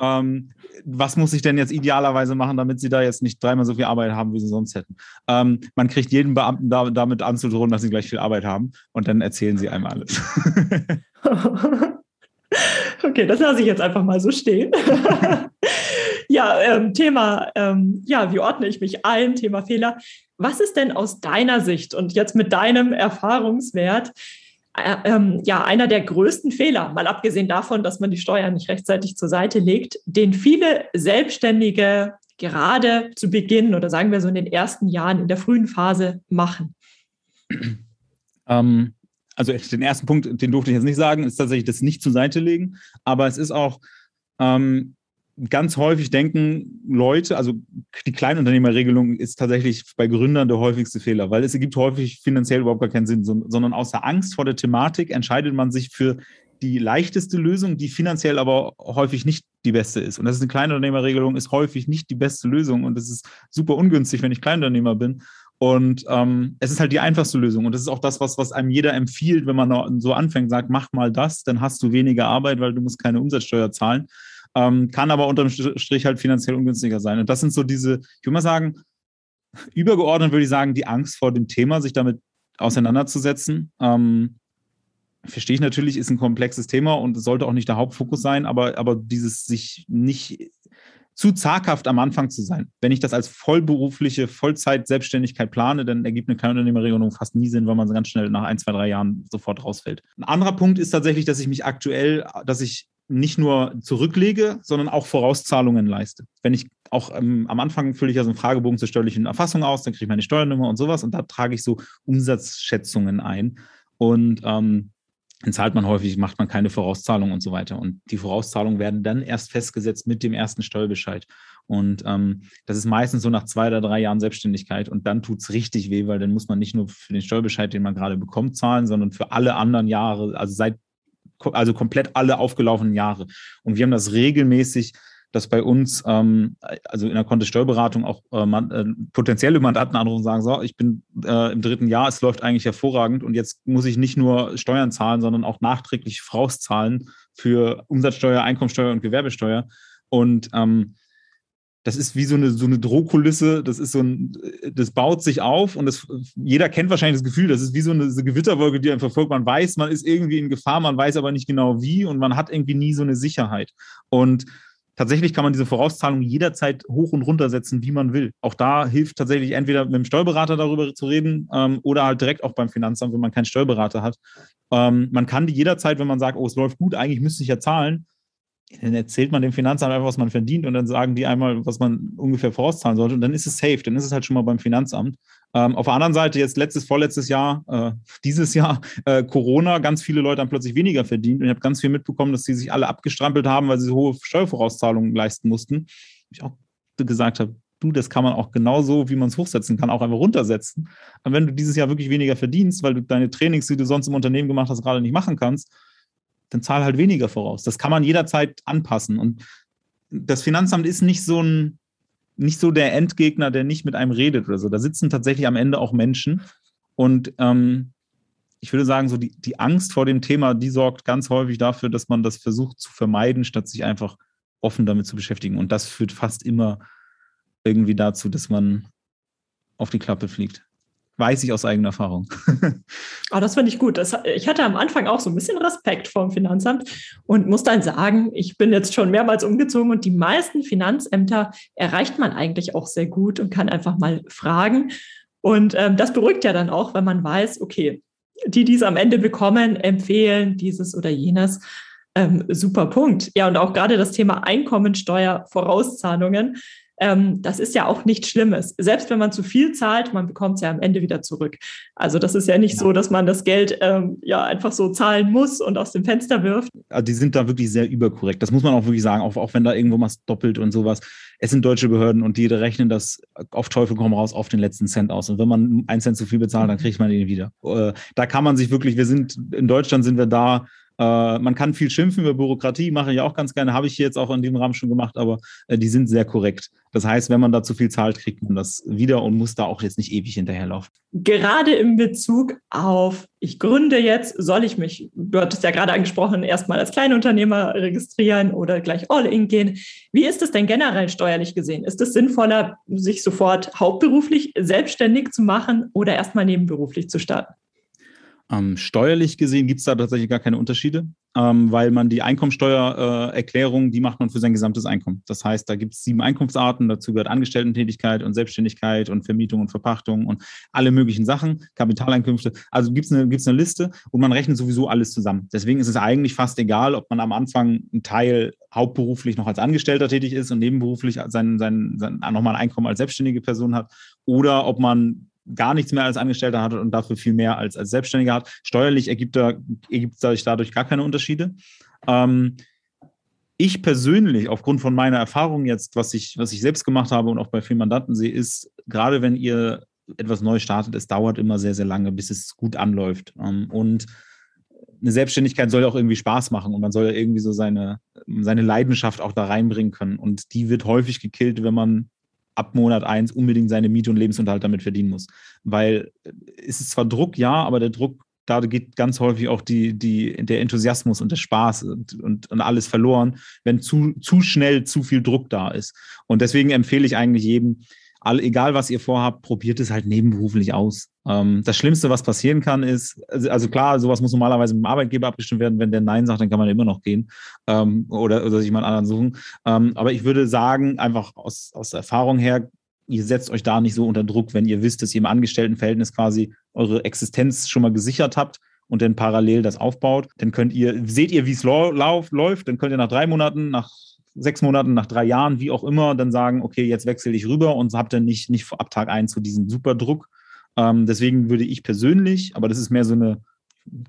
ähm, was muss ich denn jetzt idealerweise machen, damit sie da jetzt nicht dreimal so viel Arbeit haben, wie sie sonst hätten? Ähm, man kriegt jeden Beamten da, damit anzudrohen, dass sie gleich viel Arbeit haben und dann erzählen sie einem alles. (laughs) okay, das lasse ich jetzt einfach mal so stehen. (laughs) ja, ähm, Thema, ähm, ja, wie ordne ich mich ein? Thema Fehler. Was ist denn aus deiner Sicht und jetzt mit deinem Erfahrungswert ähm, ja, einer der größten Fehler, mal abgesehen davon, dass man die Steuern nicht rechtzeitig zur Seite legt, den viele Selbstständige gerade zu Beginn oder sagen wir so in den ersten Jahren, in der frühen Phase machen? Ähm, also den ersten Punkt, den durfte ich jetzt nicht sagen, ist tatsächlich das nicht zur Seite legen, aber es ist auch ähm, ganz häufig denken Leute, also die Kleinunternehmerregelung ist tatsächlich bei Gründern der häufigste Fehler, weil es gibt häufig finanziell überhaupt gar keinen Sinn, sondern aus der Angst vor der Thematik entscheidet man sich für die leichteste Lösung, die finanziell aber häufig nicht die beste ist. Und das ist eine Kleinunternehmerregelung, ist häufig nicht die beste Lösung und es ist super ungünstig, wenn ich Kleinunternehmer bin. Und ähm, es ist halt die einfachste Lösung. Und das ist auch das, was, was einem jeder empfiehlt, wenn man so anfängt, sagt, mach mal das, dann hast du weniger Arbeit, weil du musst keine Umsatzsteuer zahlen ähm, kann aber unterm Strich halt finanziell ungünstiger sein. Und das sind so diese, ich würde mal sagen, übergeordnet würde ich sagen, die Angst vor dem Thema, sich damit auseinanderzusetzen. Ähm, verstehe ich natürlich, ist ein komplexes Thema und es sollte auch nicht der Hauptfokus sein, aber, aber dieses sich nicht zu zaghaft am Anfang zu sein. Wenn ich das als vollberufliche Vollzeit-Selbstständigkeit plane, dann ergibt eine Kleinunternehmerregelung fast nie Sinn, weil man ganz schnell nach ein, zwei, drei Jahren sofort rausfällt. Ein anderer Punkt ist tatsächlich, dass ich mich aktuell, dass ich nicht nur zurücklege, sondern auch Vorauszahlungen leiste. Wenn ich auch ähm, am Anfang fülle ich ja so einen Fragebogen zur steuerlichen Erfassung aus, dann kriege ich meine Steuernummer und sowas und da trage ich so Umsatzschätzungen ein. Und ähm, dann zahlt man häufig, macht man keine Vorauszahlung und so weiter. Und die Vorauszahlungen werden dann erst festgesetzt mit dem ersten Steuerbescheid. Und ähm, das ist meistens so nach zwei oder drei Jahren Selbstständigkeit. Und dann tut es richtig weh, weil dann muss man nicht nur für den Steuerbescheid, den man gerade bekommt, zahlen, sondern für alle anderen Jahre, also seit also komplett alle aufgelaufenen Jahre. Und wir haben das regelmäßig, dass bei uns, ähm, also in der Kontosteuerberatung auch äh, man, äh, potenzielle Mandanten anrufen und sagen, so, ich bin äh, im dritten Jahr, es läuft eigentlich hervorragend und jetzt muss ich nicht nur Steuern zahlen, sondern auch nachträglich vorauszahlen für Umsatzsteuer, Einkommensteuer und Gewerbesteuer. Und ähm, das ist wie so eine, so eine Drohkulisse, das ist so ein, das baut sich auf und das, jeder kennt wahrscheinlich das Gefühl, das ist wie so eine, so Gewitterwolke, die einen verfolgt. Man weiß, man ist irgendwie in Gefahr, man weiß aber nicht genau wie und man hat irgendwie nie so eine Sicherheit. Und tatsächlich kann man diese Vorauszahlung jederzeit hoch und runter setzen, wie man will. Auch da hilft tatsächlich entweder mit dem Steuerberater darüber zu reden ähm, oder halt direkt auch beim Finanzamt, wenn man keinen Steuerberater hat. Ähm, man kann die jederzeit, wenn man sagt, oh, es läuft gut, eigentlich müsste ich ja zahlen, dann erzählt man dem Finanzamt einfach, was man verdient und dann sagen die einmal, was man ungefähr vorauszahlen sollte und dann ist es safe, dann ist es halt schon mal beim Finanzamt. Ähm, auf der anderen Seite jetzt letztes, vorletztes Jahr, äh, (laughs) dieses Jahr äh, Corona, ganz viele Leute haben plötzlich weniger verdient und ich habe ganz viel mitbekommen, dass sie sich alle abgestrampelt haben, weil sie hohe Steuervorauszahlungen leisten mussten. Ich auch gesagt habe, du, das kann man auch genauso, wie man es hochsetzen kann, auch einfach runtersetzen. Und wenn du dieses Jahr wirklich weniger verdienst, weil du deine Trainings, die du sonst im Unternehmen gemacht hast, gerade nicht machen kannst, dann zahl halt weniger voraus. Das kann man jederzeit anpassen. Und das Finanzamt ist nicht so ein, nicht so der Endgegner, der nicht mit einem redet oder so. Da sitzen tatsächlich am Ende auch Menschen. Und ähm, ich würde sagen, so die, die Angst vor dem Thema, die sorgt ganz häufig dafür, dass man das versucht zu vermeiden, statt sich einfach offen damit zu beschäftigen. Und das führt fast immer irgendwie dazu, dass man auf die Klappe fliegt weiß ich aus eigener Erfahrung. oh, (laughs) das finde ich gut. Das, ich hatte am Anfang auch so ein bisschen Respekt vor dem Finanzamt und muss dann sagen, ich bin jetzt schon mehrmals umgezogen und die meisten Finanzämter erreicht man eigentlich auch sehr gut und kann einfach mal fragen. Und ähm, das beruhigt ja dann auch, wenn man weiß, okay, die, die es am Ende bekommen, empfehlen dieses oder jenes. Ähm, super Punkt. Ja, und auch gerade das Thema Einkommensteuer-Vorauszahlungen ähm, das ist ja auch nichts Schlimmes. Selbst wenn man zu viel zahlt, man bekommt es ja am Ende wieder zurück. Also das ist ja nicht ja. so, dass man das Geld ähm, ja einfach so zahlen muss und aus dem Fenster wirft. Also die sind da wirklich sehr überkorrekt. Das muss man auch wirklich sagen, auch, auch wenn da irgendwo was doppelt und sowas. Es sind deutsche Behörden und die rechnen das auf Teufel komm raus auf den letzten Cent aus. Und wenn man einen Cent zu viel bezahlt, dann mhm. kriegt man den wieder. Äh, da kann man sich wirklich, wir sind, in Deutschland sind wir da man kann viel schimpfen über Bürokratie, mache ich auch ganz gerne, habe ich jetzt auch in dem Rahmen schon gemacht, aber äh, die sind sehr korrekt. Das heißt, wenn man da zu viel zahlt, kriegt man das wieder und muss da auch jetzt nicht ewig hinterherlaufen. Gerade im Bezug auf, ich gründe jetzt, soll ich mich, du hattest ja gerade angesprochen, erstmal als Kleinunternehmer registrieren oder gleich All-In gehen. Wie ist es denn generell steuerlich gesehen? Ist es sinnvoller, sich sofort hauptberuflich selbstständig zu machen oder erstmal nebenberuflich zu starten? Ähm, steuerlich gesehen gibt es da tatsächlich gar keine Unterschiede, ähm, weil man die Einkommensteuererklärung, äh, die macht man für sein gesamtes Einkommen. Das heißt, da gibt es sieben Einkunftsarten, dazu gehört Angestellten-Tätigkeit und Selbstständigkeit und Vermietung und Verpachtung und alle möglichen Sachen, Kapitaleinkünfte. Also gibt es eine, gibt's eine Liste und man rechnet sowieso alles zusammen. Deswegen ist es eigentlich fast egal, ob man am Anfang einen Teil hauptberuflich noch als Angestellter tätig ist und nebenberuflich sein, sein, sein nochmal ein Einkommen als selbstständige Person hat oder ob man gar nichts mehr als Angestellter hat und dafür viel mehr als, als Selbstständiger hat. Steuerlich ergibt, da, ergibt es dadurch gar keine Unterschiede. Ähm, ich persönlich, aufgrund von meiner Erfahrung jetzt, was ich, was ich selbst gemacht habe und auch bei vielen Mandanten sehe, ist, gerade wenn ihr etwas neu startet, es dauert immer sehr, sehr lange, bis es gut anläuft. Ähm, und eine Selbstständigkeit soll ja auch irgendwie Spaß machen und man soll ja irgendwie so seine, seine Leidenschaft auch da reinbringen können. Und die wird häufig gekillt, wenn man ab Monat eins unbedingt seine Miete und Lebensunterhalt damit verdienen muss. Weil äh, es ist zwar Druck, ja, aber der Druck, da geht ganz häufig auch die, die, der Enthusiasmus und der Spaß und, und, und alles verloren, wenn zu, zu schnell zu viel Druck da ist. Und deswegen empfehle ich eigentlich jedem, all, egal was ihr vorhabt, probiert es halt nebenberuflich aus. Ähm, das Schlimmste, was passieren kann, ist, also, also, klar, sowas muss normalerweise mit dem Arbeitgeber abgestimmt werden. Wenn der Nein sagt, dann kann man immer noch gehen ähm, oder, oder sich mal einen anderen suchen. Ähm, aber ich würde sagen, einfach aus, aus Erfahrung her, ihr setzt euch da nicht so unter Druck, wenn ihr wisst, dass ihr im Angestelltenverhältnis quasi eure Existenz schon mal gesichert habt und dann parallel das aufbaut. Dann könnt ihr, seht ihr, wie es läuft, dann könnt ihr nach drei Monaten, nach sechs Monaten, nach drei Jahren, wie auch immer, dann sagen, okay, jetzt wechsle ich rüber und habt dann nicht, nicht ab Tag eins so diesen Superdruck. Ähm, deswegen würde ich persönlich, aber das ist mehr so eine,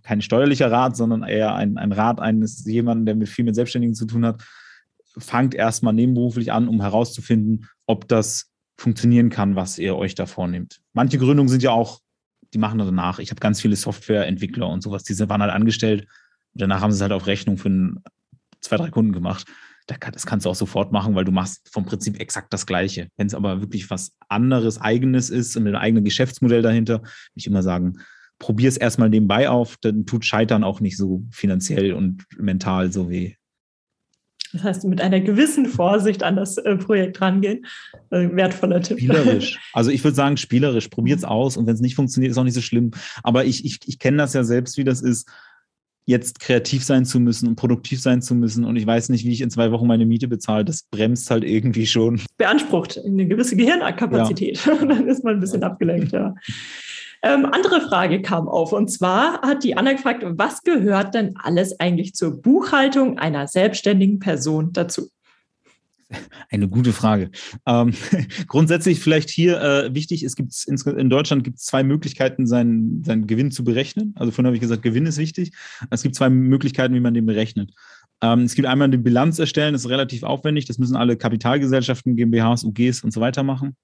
kein steuerlicher Rat, sondern eher ein, ein Rat eines jemanden, der mit viel mit Selbstständigen zu tun hat, fangt erstmal nebenberuflich an, um herauszufinden, ob das funktionieren kann, was ihr euch da vornehmt. Manche Gründungen sind ja auch, die machen danach. Ich habe ganz viele Softwareentwickler und sowas, die waren halt angestellt. Danach haben sie es halt auf Rechnung für zwei, drei Kunden gemacht das kannst du auch sofort machen, weil du machst vom Prinzip exakt das Gleiche. Wenn es aber wirklich was anderes, eigenes ist und ein eigenes Geschäftsmodell dahinter, würde ich immer sagen, probier es erstmal nebenbei auf, dann tut Scheitern auch nicht so finanziell und mental so weh. Das heißt, mit einer gewissen Vorsicht an das äh, Projekt rangehen. Äh, wertvoller Tipp. Spielerisch. (laughs) Also ich würde sagen, spielerisch. Probiert es aus und wenn es nicht funktioniert, ist auch nicht so schlimm. Aber ich, ich, ich kenne das ja selbst, wie das ist, jetzt kreativ sein zu müssen und produktiv sein zu müssen. Und ich weiß nicht, wie ich in zwei Wochen meine Miete bezahle. Das bremst halt irgendwie schon. Beansprucht eine gewisse Gehirnkapazität. Ja. (laughs) Dann ist man ein bisschen abgelenkt, ja. Ähm, andere Frage kam auf und zwar hat die Anna gefragt, was gehört denn alles eigentlich zur Buchhaltung einer selbstständigen Person dazu? Eine gute Frage. Ähm, (laughs) grundsätzlich vielleicht hier äh, wichtig, es gibt in Deutschland gibt es zwei Möglichkeiten, seinen, seinen Gewinn zu berechnen. Also vorhin habe ich gesagt, Gewinn ist wichtig. Es gibt zwei Möglichkeiten, wie man den berechnet. Ähm, es gibt einmal eine Bilanz erstellen, das ist relativ aufwendig. Das müssen alle Kapitalgesellschaften, GmbHs, UGs und so weiter machen.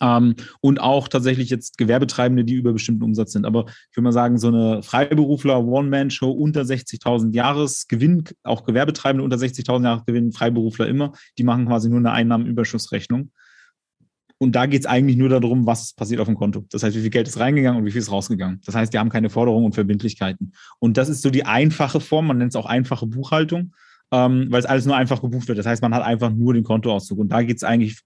Ähm, und auch tatsächlich jetzt Gewerbetreibende, die über bestimmten Umsatz sind. Aber ich würde mal sagen, so eine Freiberufler One-Man-Show unter 60.000 Jahresgewinn, auch Gewerbetreibende unter 60.000 Jahresgewinn, Freiberufler immer, die machen quasi nur eine Einnahmenüberschussrechnung. Und da geht es eigentlich nur darum, was passiert auf dem Konto. Das heißt, wie viel Geld ist reingegangen und wie viel ist rausgegangen. Das heißt, die haben keine Forderungen und Verbindlichkeiten. Und das ist so die einfache Form, man nennt es auch einfache Buchhaltung, ähm, weil es alles nur einfach gebucht wird. Das heißt, man hat einfach nur den Kontoauszug. Und da geht es eigentlich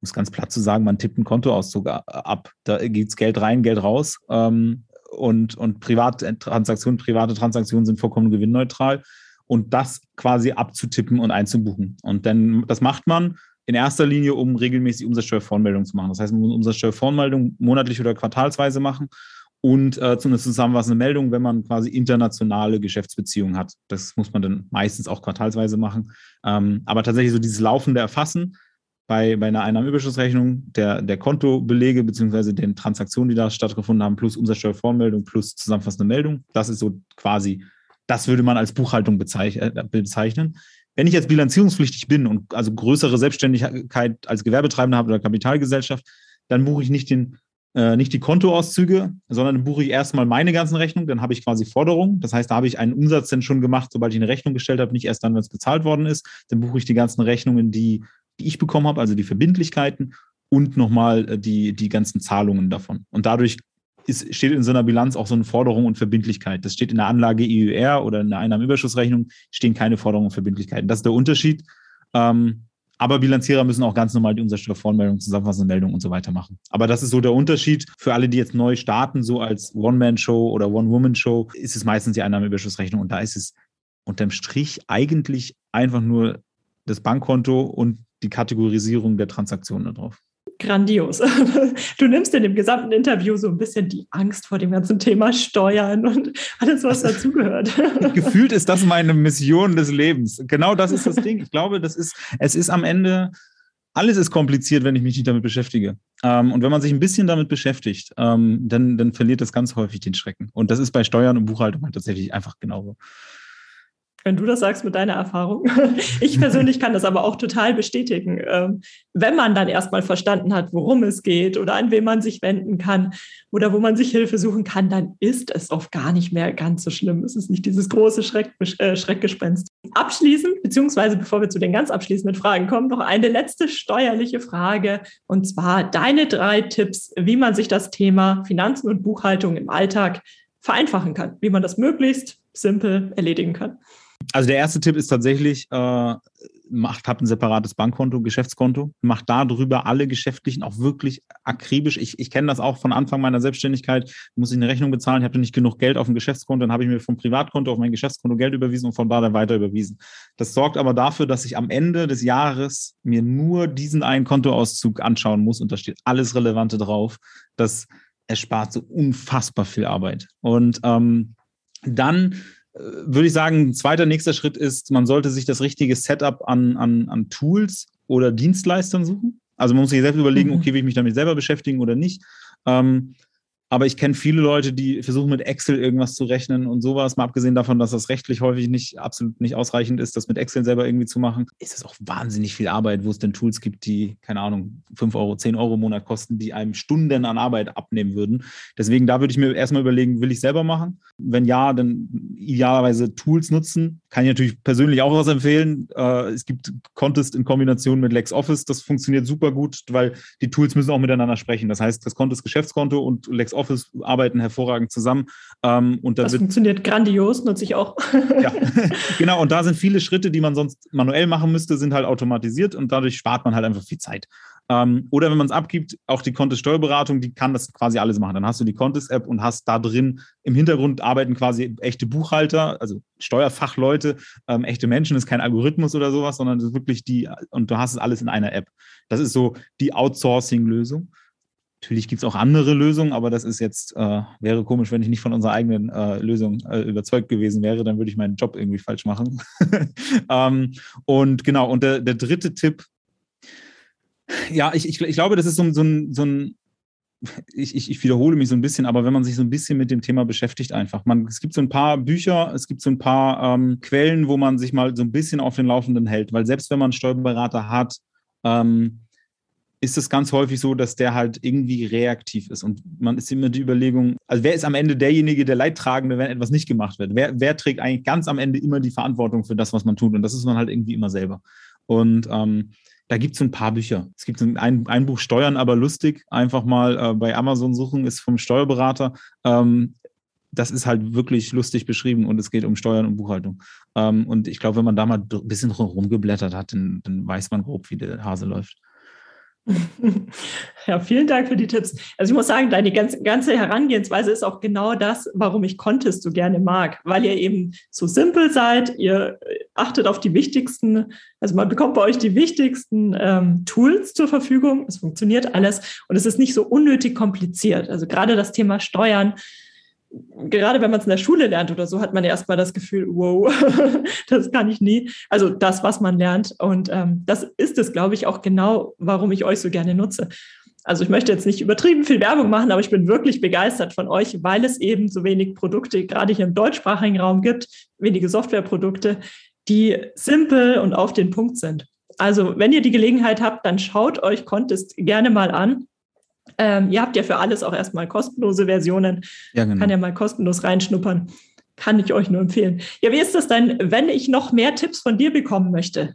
um es ganz platt zu sagen, man tippt einen Kontoauszug ab. Da geht's Geld rein, Geld raus. Ähm, und, und private Transaktionen, private Transaktionen sind vollkommen gewinnneutral. Und das quasi abzutippen und einzubuchen. Und dann, das macht man in erster Linie, um regelmäßig Umsatzsteuervoranmeldungen zu machen. Das heißt, man muss Umsatzsteuervoranmeldung monatlich oder quartalsweise machen und äh, zu einer zusammenfassenden Meldung, wenn man quasi internationale Geschäftsbeziehungen hat. Das muss man dann meistens auch quartalsweise machen. Ähm, aber tatsächlich so dieses laufende Erfassen bei, bei einer Einnahmenüberschussrechnung der, der Kontobelege beziehungsweise den Transaktionen, die da stattgefunden haben, plus Umsatzsteuervoranmeldung plus zusammenfassende Meldung. Das ist so quasi, das würde man als Buchhaltung äh, bezeichnen. Wenn ich jetzt bilanzierungspflichtig bin und also größere Selbstständigkeit als Gewerbetreibender habe oder Kapitalgesellschaft, dann buche ich nicht den äh, nicht die Kontoauszüge, sondern buche ich erstmal meine ganzen Rechnungen, dann habe ich quasi Forderungen. Das heißt, da habe ich einen Umsatz dann schon gemacht, sobald ich eine Rechnung gestellt habe, nicht erst dann, wenn es bezahlt worden ist. Dann buche ich die ganzen Rechnungen, die die ich bekommen habe, also die Verbindlichkeiten und nochmal äh, die, die ganzen Zahlungen davon. Und dadurch ist, steht in so einer Bilanz auch so eine Forderung und Verbindlichkeit. Das steht in der Anlage EUR oder in der Einnahmenüberschussrechnung stehen keine Forderungen und Verbindlichkeiten. Das ist der Unterschied. Ähm, aber Bilanzierer müssen auch ganz normal die Umsatzsteuervoranmeldung, zusammenfassende Meldung und so weiter machen. Aber das ist so der Unterschied. Für alle, die jetzt neu starten, so als One-Man-Show oder One-Woman-Show, ist es meistens die Einnahmenüberschussrechnung. Und da ist es unterm Strich eigentlich einfach nur das Bankkonto und die Kategorisierung der Transaktionen darauf. Grandios. (laughs) Du nimmst in dem gesamten Interview so ein bisschen die Angst vor dem ganzen Thema Steuern und alles, was dazugehört. (laughs) Gefühlt ist das meine Mission des Lebens. Genau das ist das Ding. Ich glaube, das ist, es ist am Ende, alles ist kompliziert, wenn ich mich nicht damit beschäftige. Ähm, und wenn man sich ein bisschen damit beschäftigt, ähm, dann, dann verliert das ganz häufig den Schrecken. Und das ist bei Steuern und Buchhaltung halt tatsächlich einfach genauso wenn du das sagst mit deiner Erfahrung. (laughs) Ich persönlich kann das aber auch total bestätigen. Ähm, wenn man dann erstmal verstanden hat, worum es geht oder an wen man sich wenden kann oder wo man sich Hilfe suchen kann, dann ist es oft gar nicht mehr ganz so schlimm. Es ist nicht dieses große Schreck, äh, Schreckgespenst. Abschließend, beziehungsweise bevor wir zu den ganz abschließenden Fragen kommen, noch eine letzte steuerliche Frage und zwar deine drei Tipps, wie man sich das Thema Finanzen und Buchhaltung im Alltag vereinfachen kann, wie man das möglichst simpel erledigen kann. Also der erste Tipp ist tatsächlich, äh, macht, habt ein separates Bankkonto, Geschäftskonto, macht darüber alle Geschäftlichen auch wirklich akribisch. Ich, ich kenne das auch von Anfang meiner Selbstständigkeit. Muss ich eine Rechnung bezahlen, ich hatte nicht genug Geld auf dem Geschäftskonto, dann habe ich mir vom Privatkonto auf mein Geschäftskonto Geld überwiesen und von da dann weiter überwiesen. Das sorgt aber dafür, dass ich am Ende des Jahres mir nur diesen einen Kontoauszug anschauen muss und da steht alles Relevante drauf. Das erspart so unfassbar viel Arbeit. Und ähm, dann würde ich sagen, ein zweiter nächster Schritt ist, man sollte sich das richtige Setup an, an, an Tools oder Dienstleistern suchen. Also man muss sich selbst überlegen, mhm. okay, will ich mich damit selber beschäftigen oder nicht. Ähm, aber ich kenne viele Leute, die versuchen mit Excel irgendwas zu rechnen und sowas. Mal abgesehen davon, dass das rechtlich häufig nicht absolut nicht ausreichend ist, das mit Excel selber irgendwie zu machen, ist es auch wahnsinnig viel Arbeit, wo es denn Tools gibt, die, keine Ahnung, 5 Euro, 10 Euro im Monat kosten, die einem Stunden an Arbeit abnehmen würden. Deswegen, da würde ich mir erstmal überlegen, will ich selber machen? Wenn ja, dann idealerweise Tools nutzen. Kann ich natürlich persönlich auch was empfehlen. Äh, es gibt Contest in Kombination mit LexOffice. Das funktioniert super gut, weil die Tools müssen auch miteinander sprechen. Das heißt, das Contest Geschäftskonto und LexOffice Office arbeiten hervorragend zusammen. Ähm, und das funktioniert grandios, nutze ich auch. (laughs) ja, (laughs) genau. Und da sind viele Schritte, die man sonst manuell machen müsste, sind halt automatisiert und dadurch spart man halt einfach viel Zeit. Ähm, oder wenn man es abgibt, auch die Contest Steuerberatung, die kann das quasi alles machen. Dann hast du die Contest App und hast da drin im Hintergrund arbeiten quasi echte Buchhalter, also Steuerfachleute, ähm, echte Menschen, das ist kein Algorithmus oder sowas, sondern das ist wirklich die, und du hast es alles in einer App. Das ist so die Outsourcing-Lösung. Natürlich gibt es auch andere Lösungen, aber das ist jetzt, äh, wäre komisch, wenn ich nicht von unserer eigenen äh, Lösung äh, überzeugt gewesen wäre, dann würde ich meinen Job irgendwie falsch machen. (laughs) ähm, und genau, und der, der dritte Tipp, ja, ich, ich, ich glaube, das ist so, so ein, so ein ich, ich, ich, wiederhole mich so ein bisschen, aber wenn man sich so ein bisschen mit dem Thema beschäftigt, einfach. Man, es gibt so ein paar Bücher, es gibt so ein paar ähm, Quellen, wo man sich mal so ein bisschen auf den Laufenden hält, weil selbst wenn man einen Steuerberater hat, ähm, ist es ganz häufig so, dass der halt irgendwie reaktiv ist. Und man ist immer die Überlegung, also wer ist am Ende derjenige, der Leidtragende, wenn etwas nicht gemacht wird? Wer, wer trägt eigentlich ganz am Ende immer die Verantwortung für das, was man tut? Und das ist man halt irgendwie immer selber. Und ähm, da gibt es ein paar Bücher. Es gibt ein, ein Buch Steuern, aber lustig. Einfach mal äh, bei Amazon suchen, ist vom Steuerberater. Ähm, das ist halt wirklich lustig beschrieben und es geht um Steuern und Buchhaltung. Ähm, und ich glaube, wenn man da mal ein bisschen rumgeblättert hat, dann, dann weiß man grob, wie der Hase läuft. (laughs) Ja, vielen Dank für die Tipps. Also ich muss sagen, deine ganze, ganze Herangehensweise ist auch genau das, warum ich Contest so gerne mag, weil ihr eben so simpel seid, ihr achtet auf die wichtigsten, also man bekommt bei euch die wichtigsten ähm, Tools zur Verfügung, es funktioniert alles und es ist nicht so unnötig kompliziert. Also gerade das Thema Steuern, gerade wenn man es in der Schule lernt oder so, hat man erstmal das Gefühl, wow, (laughs) das kann ich nie. Also das, was man lernt. Und ähm, das ist es, glaube ich, auch genau, warum ich euch so gerne nutze. Also ich möchte jetzt nicht übertrieben viel Werbung machen, aber ich bin wirklich begeistert von euch, weil es eben so wenig Produkte, gerade hier im deutschsprachigen Raum gibt, wenige Softwareprodukte, die simpel und auf den Punkt sind. Also wenn ihr die Gelegenheit habt, dann schaut euch Contest gerne mal an. Ähm, ihr habt ja für alles auch erstmal kostenlose Versionen. Ja, genau. Kann ja mal kostenlos reinschnuppern. Kann ich euch nur empfehlen. Ja, wie ist das denn, wenn ich noch mehr Tipps von dir bekommen möchte?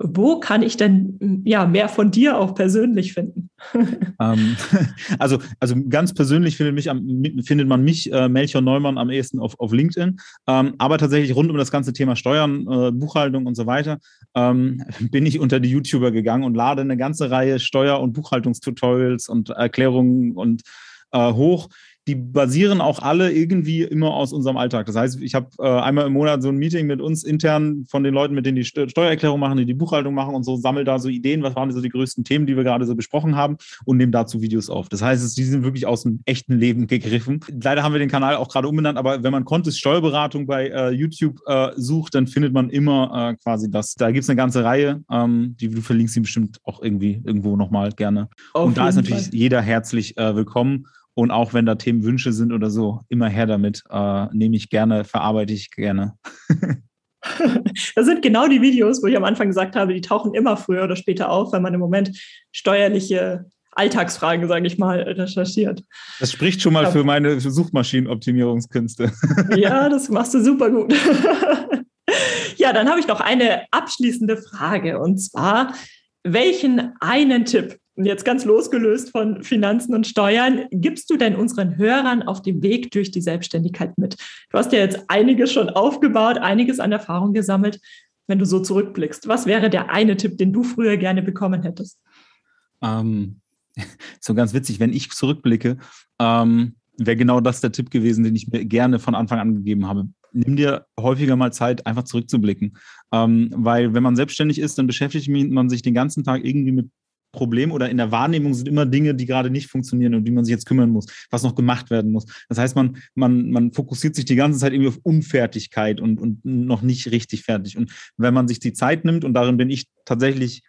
Wo kann ich denn ja mehr von dir auch persönlich finden? (laughs) Ähm, (laughs) also, also ganz persönlich findet, mich am, findet man mich, äh, Melchior Neumann, am ehesten auf, auf LinkedIn. Ähm, aber tatsächlich rund um das ganze Thema Steuern, äh, Buchhaltung und so weiter ähm, (laughs) bin ich unter die YouTuber gegangen und lade eine ganze Reihe Steuer- und Buchhaltungstutorials und Erklärungen und äh, hoch die basieren auch alle irgendwie immer aus unserem Alltag. Das heißt, ich habe äh, einmal im Monat so ein Meeting mit uns intern von den Leuten, mit denen die Steuererklärung machen, die die Buchhaltung machen und so, sammle da so Ideen, was waren so die größten Themen, die wir gerade so besprochen haben und nehme dazu Videos auf. Das heißt, die sind wirklich aus dem echten Leben gegriffen. Leider haben wir den Kanal auch gerade umbenannt, aber wenn man Contest Steuerberatung bei äh, YouTube äh, sucht, dann findet man immer äh, quasi das. Da gibt es eine ganze Reihe, ähm, die du verlinkst sie bestimmt auch irgendwie irgendwo nochmal gerne. Auf und da ist natürlich Fall. jeder herzlich äh, willkommen. Und auch wenn da Themenwünsche sind oder so, immer her damit. Äh, nehme ich gerne, verarbeite ich gerne. (laughs) das sind genau die Videos, wo ich am Anfang gesagt habe, die tauchen immer früher oder später auf, wenn man im Moment steuerliche Alltagsfragen, sage ich mal, recherchiert. Das spricht schon mal für meine Suchmaschinenoptimierungskünste. (laughs) ja, das machst du super gut. (laughs) ja, dann habe ich noch eine abschließende Frage und zwar, welchen einen Tipp jetzt ganz losgelöst von Finanzen und Steuern, gibst du denn unseren Hörern auf dem Weg durch die Selbstständigkeit mit? Du hast ja jetzt einiges schon aufgebaut, einiges an Erfahrung gesammelt. Wenn du so zurückblickst, was wäre der eine Tipp, den du früher gerne bekommen hättest? Ähm, (laughs) so ganz witzig, wenn ich zurückblicke, ähm, wäre genau das der Tipp gewesen, den ich mir gerne von Anfang an gegeben habe. Nimm dir häufiger mal Zeit, einfach zurückzublicken. Ähm, weil wenn man selbstständig ist, dann beschäftigt man sich den ganzen Tag irgendwie mit Problem oder in der Wahrnehmung sind immer Dinge, die gerade nicht funktionieren und die man sich jetzt kümmern muss, was noch gemacht werden muss. Das heißt, man, man, man fokussiert sich die ganze Zeit irgendwie auf Unfertigkeit und, und noch nicht richtig fertig. Und wenn man sich die Zeit nimmt, und darin bin ich tatsächlich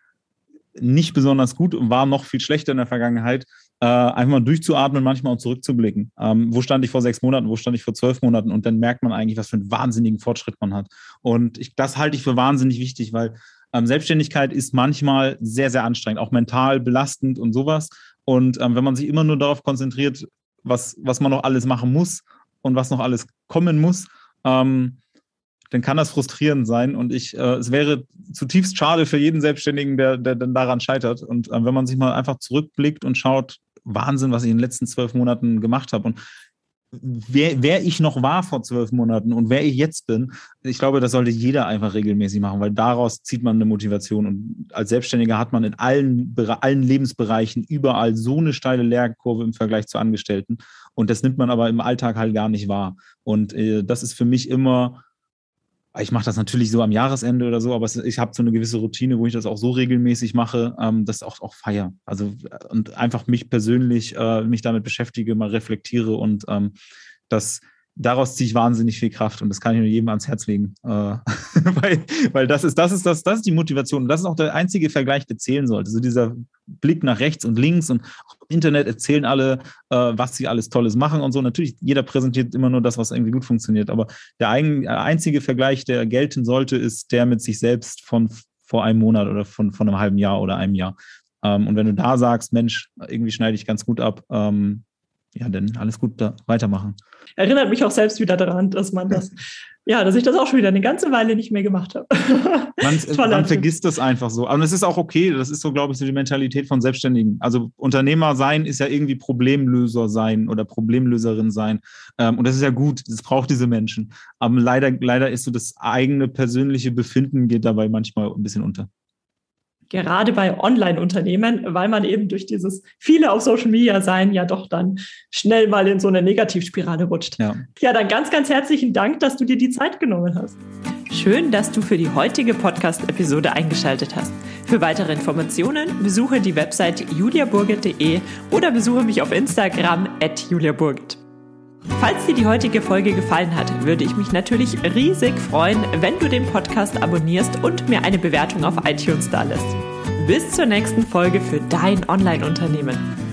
nicht besonders gut und war noch viel schlechter in der Vergangenheit, äh, einfach mal durchzuatmen, manchmal auch zurückzublicken. Ähm, wo stand ich vor sechs Monaten, wo stand ich vor zwölf Monaten und dann merkt man eigentlich, was für einen wahnsinnigen Fortschritt man hat. Und ich, das halte ich für wahnsinnig wichtig, weil ähm, Selbstständigkeit ist manchmal sehr, sehr anstrengend, auch mental belastend und sowas. Und ähm, wenn man sich immer nur darauf konzentriert, was, was man noch alles machen muss und was noch alles kommen muss, ähm, dann kann das frustrierend sein. Und ich, äh, es wäre zutiefst schade für jeden Selbstständigen, der, der dann daran scheitert. Und äh, wenn man sich mal einfach zurückblickt und schaut, Wahnsinn, was ich in den letzten zwölf Monaten gemacht habe. Und wer, wer ich noch war vor zwölf Monaten und wer ich jetzt bin, ich glaube, das sollte jeder einfach regelmäßig machen, weil daraus zieht man eine Motivation. Und als Selbstständiger hat man in allen, allen Lebensbereichen überall so eine steile Lehrkurve im Vergleich zu Angestellten. Und das nimmt man aber im Alltag halt gar nicht wahr. Und äh, das ist für mich immer ich mache das natürlich so am Jahresende oder so, aber ich habe so eine gewisse Routine, wo ich das auch so regelmäßig mache, ähm, das auch, auch feier. Also und einfach mich persönlich, äh, mich damit beschäftige, mal reflektiere und ähm, das daraus ziehe ich wahnsinnig viel Kraft und das kann ich nur jedem ans Herz legen. Äh, (laughs) weil, weil das ist, das ist das, das ist die Motivation. Und das ist auch der einzige Vergleich, der zählen sollte. So dieser Blick nach rechts und links und im Internet erzählen alle, äh, was sie alles Tolles machen und so. Natürlich, jeder präsentiert immer nur das, was irgendwie gut funktioniert. Aber der ein, einzige Vergleich, der gelten sollte, ist der mit sich selbst von vor einem Monat oder von, von einem halben Jahr oder einem Jahr. Ähm, und wenn du da sagst, Mensch, irgendwie schneide ich ganz gut ab, ähm, ja, dann alles gut da weitermachen. Erinnert mich auch selbst wieder daran, dass man das, (laughs) ja, dass ich das auch schon wieder eine ganze Weile nicht mehr gemacht habe. (laughs) man, (laughs) man vergisst das einfach so. Aber es ist auch okay. Das ist so, glaube ich, so die Mentalität von Selbstständigen. Also Unternehmer sein ist ja irgendwie Problemlöser sein oder Problemlöserin sein. Ähm, und das ist ja gut. Das braucht diese Menschen. Aber leider, leider ist so das eigene persönliche Befinden geht dabei manchmal ein bisschen unter gerade bei Online-Unternehmen, weil man eben durch dieses viele auf Social Media sein ja doch dann schnell mal in so eine Negativspirale rutscht. Ja. ja, dann ganz, ganz herzlichen Dank, dass du dir die Zeit genommen hast. Schön, dass du für die heutige Podcast-Episode eingeschaltet hast. Für weitere Informationen besuche die Website juliaburget.de oder besuche mich auf Instagram at juliaburget. Falls dir die heutige Folge gefallen hat, würde ich mich natürlich riesig freuen, wenn du den Podcast abonnierst und mir eine Bewertung auf iTunes da lässt. Bis zur nächsten Folge für dein Online-Unternehmen.